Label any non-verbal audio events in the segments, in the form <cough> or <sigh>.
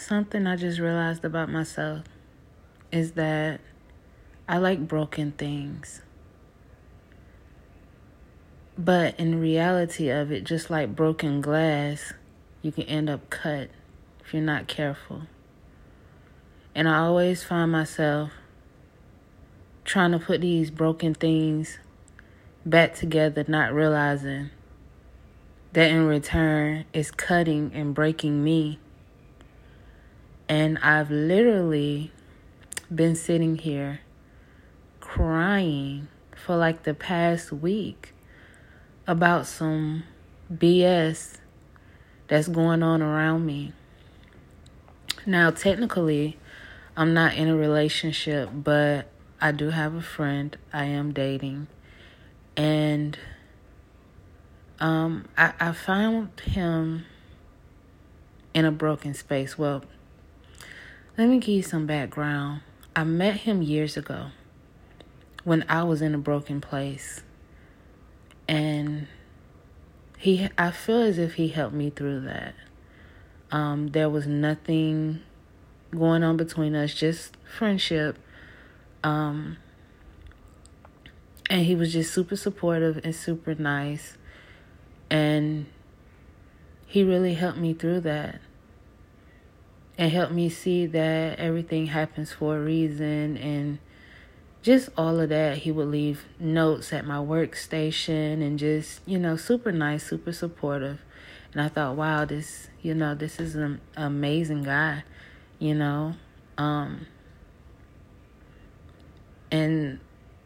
something I just realized about myself is that I like broken things. But in reality of it, just like broken glass, you can end up cut if you're not careful. And I always find myself trying to put these broken things back together, not realizing that in return it's cutting and breaking me. And I've literally been sitting here crying for like the past week about some BS that's going on around me. Now, technically, I'm not in a relationship, but I do have a friend I am dating. And um, I, I found him in a broken space. Well, let me give you some background. I met him years ago when I was in a broken place. And he I feel as if he helped me through that. Um, there was nothing going on between us, just friendship. Um, and he was just super supportive and super nice. And he really helped me through that and helped me see that everything happens for a reason and just all of that. He would leave notes at my workstation and just, you know, super nice, super supportive. And I thought, wow, this, you know, this is an amazing guy, you know. Um, and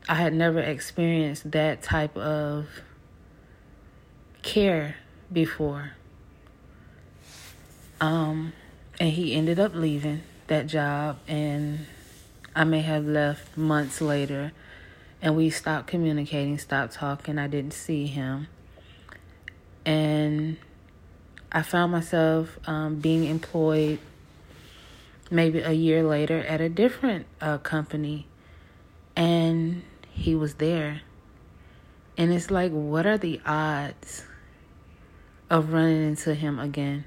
I had never experienced that type of care before. Um, and he ended up leaving that job and I may have left months later and we stopped communicating, stopped talking. I didn't see him. And I found myself um, being employed maybe a year later at a different uh, company and he was there. And it's like, what are the odds of running into him again?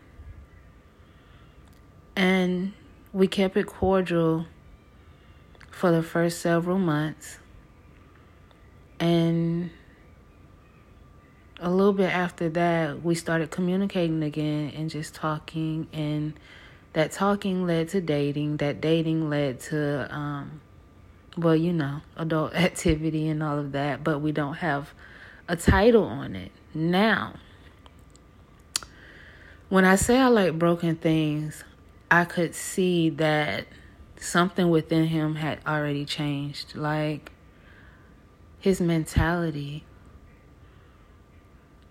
And we kept it cordial for the first several months. And a little bit after that, we started communicating again and just talking. And that talking led to dating. That dating led to, um, well, you know, adult <laughs> activity and all of that. But we don't have a title on it. Now, when I say I like broken things, I could see that something within him had already changed. Like his mentality.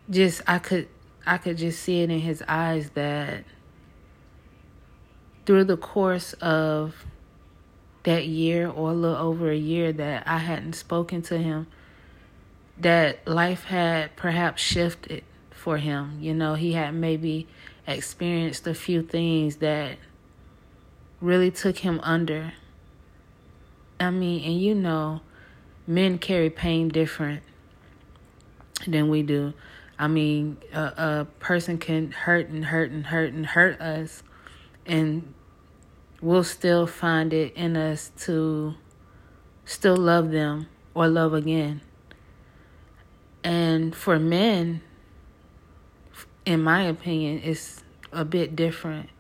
Just I could I could just see it in his eyes that through the course of that year or a little over a year that I hadn't spoken to him, that life had perhaps shifted for him. You know, he had maybe experienced a few things that really took him under. I mean, and you know, men carry pain different than we do. I mean, a, a person can hurt and hurt and hurt and hurt us, and we'll still find it in us to still love them or love again. And for men, in my opinion, it's a bit different.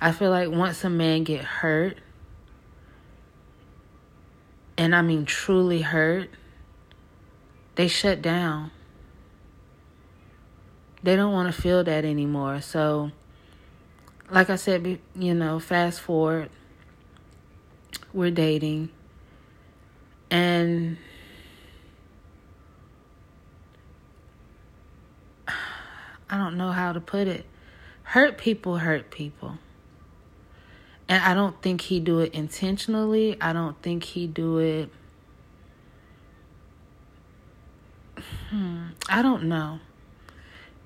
I feel like once a man get hurt, and I mean truly hurt, they shut down. They don't want to feel that anymore. So, like I said, you know, fast forward, we're dating, and I don't know how to put it. Hurt people hurt people. And I don't think he do it intentionally. I don't think he do it hmm, I don't know.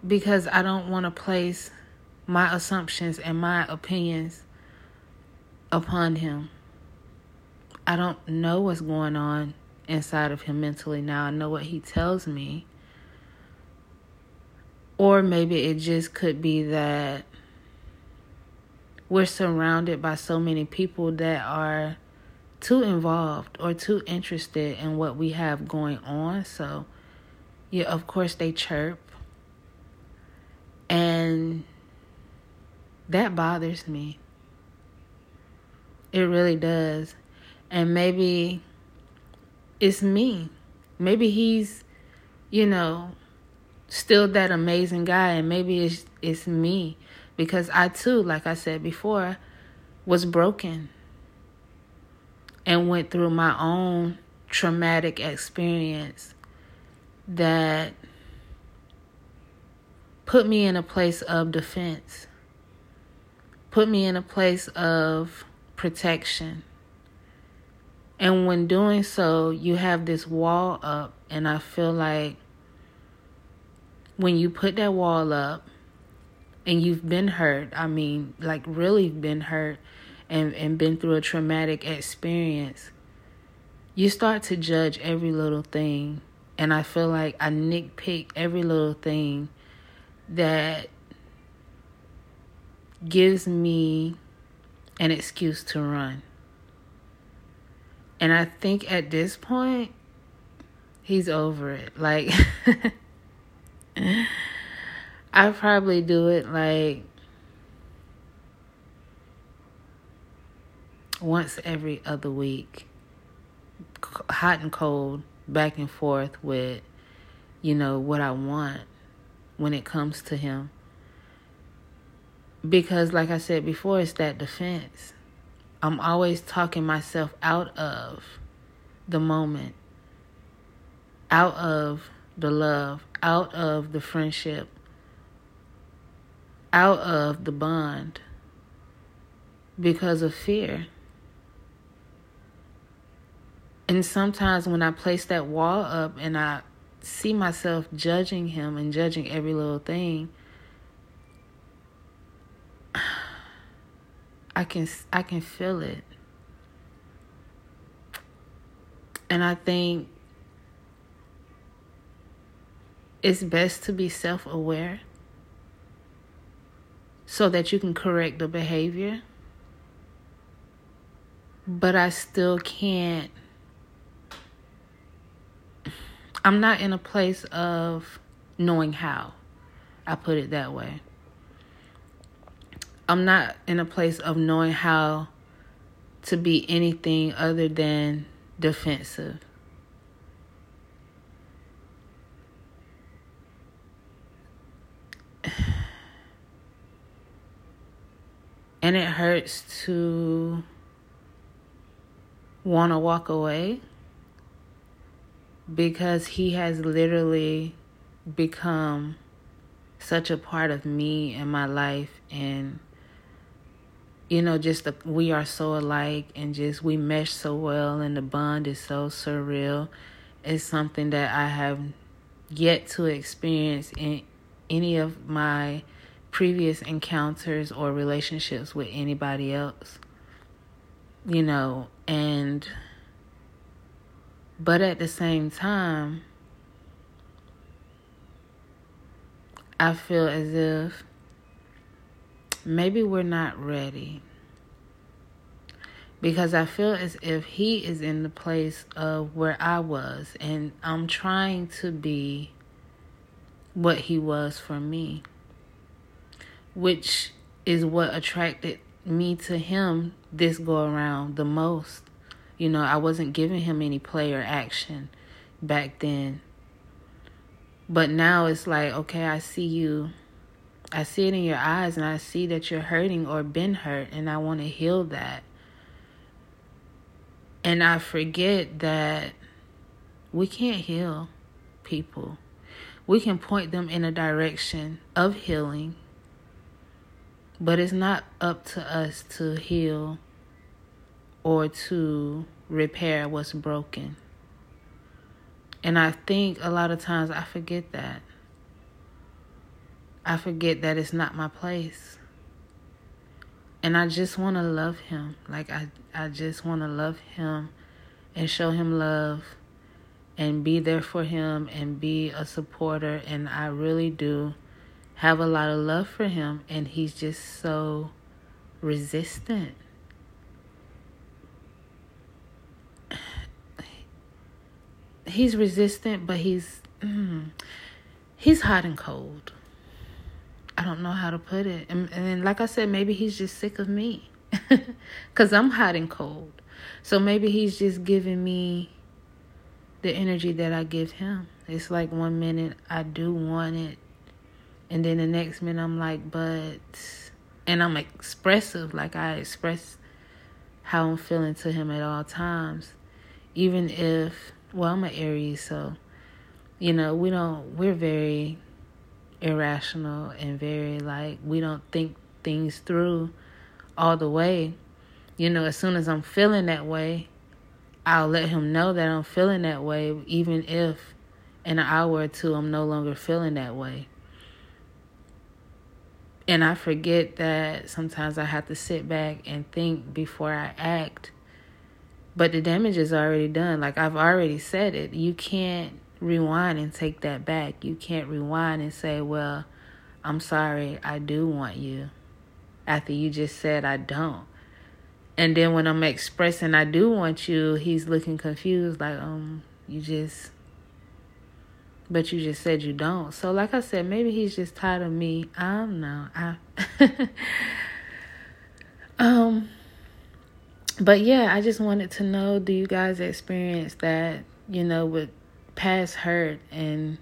Because I don't want to place my assumptions and my opinions upon him. I don't know what's going on inside of him mentally now. I know what he tells me. Or maybe it just could be that we're surrounded by so many people that are too involved or too interested in what we have going on. So, yeah, of course, they chirp. And that bothers me. It really does. And maybe it's me. Maybe he's, you know, still that amazing guy and maybe it's it's me because I too, like I said before, was broken and went through my own traumatic experience that put me in a place of defense, put me in a place of protection. And when doing so, you have this wall up, and I feel like when you put that wall up and you've been hurt, I mean, like really been hurt and, and been through a traumatic experience, you start to judge every little thing. And I feel like I nitpick every little thing that gives me an excuse to run. And I think at this point, he's over it. Like, <laughs> I probably do it like once every other week, hot and cold, back and forth with, you know, what I want when it comes to him. Because, like I said before, it's that defense. I'm always talking myself out of the moment, out of the love, out of the friendship, out of the bond because of fear. And sometimes when I place that wall up and I see myself judging him and judging every little thing, <sighs> I can I can feel it. And I think it's best to be self-aware so that you can correct the behavior. But I still can't I'm not in a place of knowing how. I put it that way. I'm not in a place of knowing how to be anything other than defensive. And it hurts to want to walk away because he has literally become such a part of me and my life. And you know just the, we are so alike and just we mesh so well and the bond is so surreal. It's something that i have yet to experience in any of my previous encounters or relationships with anybody else you know and but at the same time, I feel as if maybe we're not ready. Because I feel as if he is in the place of where I was, and I'm trying to be what he was for me, which is what attracted me to him this go around the most. You know, I wasn't giving him any play or action back then. But now it's like, okay, I see you. I see it in your eyes and I see that you're hurting or been hurt and I want to heal that. And I forget that we can't heal people. We can point them in a direction of healing, but it's not up to us to heal or to repair what's broken. And I think a lot of times I forget that. I forget that it's not my place. And I just want to love him. Like I I just want to love him and show him love and be there for him and be a supporter and I really do have a lot of love for him and he's just so resistant. He's resistant, but he's mm, he's hot and cold. I don't know how to put it. And, and like I said, maybe he's just sick of me. <laughs> Because I'm hot and cold. So maybe he's just giving me the energy that I give him. It's like one minute I do want it. And then the next minute I'm like, but. And I'm expressive. Like I express how I'm feeling to him at all times. Even if, well, I'm an Aries, so, you know, we don't, we're very irrational and very like we don't think things through all the way. You know, as soon as I'm feeling that way, I'll let him know that I'm feeling that way, even if in an hour or two I'm no longer feeling that way. And I forget that sometimes I have to sit back and think before I act. But the damage is already done. Like I've already said it. You can't rewind and take that back. You can't rewind and say, well, I'm sorry, I do want you. After you just said, I don't. And then when I'm expressing, I do want you, he's looking confused, like, um, you just, but you just said you don't. So, like I said, maybe he's just tired of me. I don't know. I, um, but yeah, I just wanted to know do you guys experience that, you know, with past hurt and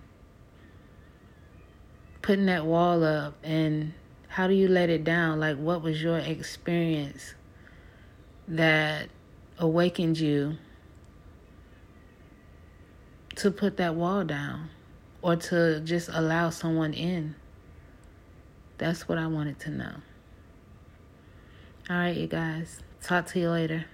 putting that wall up and how do you let it down like what was your experience that awakened you to put that wall down or to just allow someone in. That's what i wanted to know. All right you guys. Talk to you later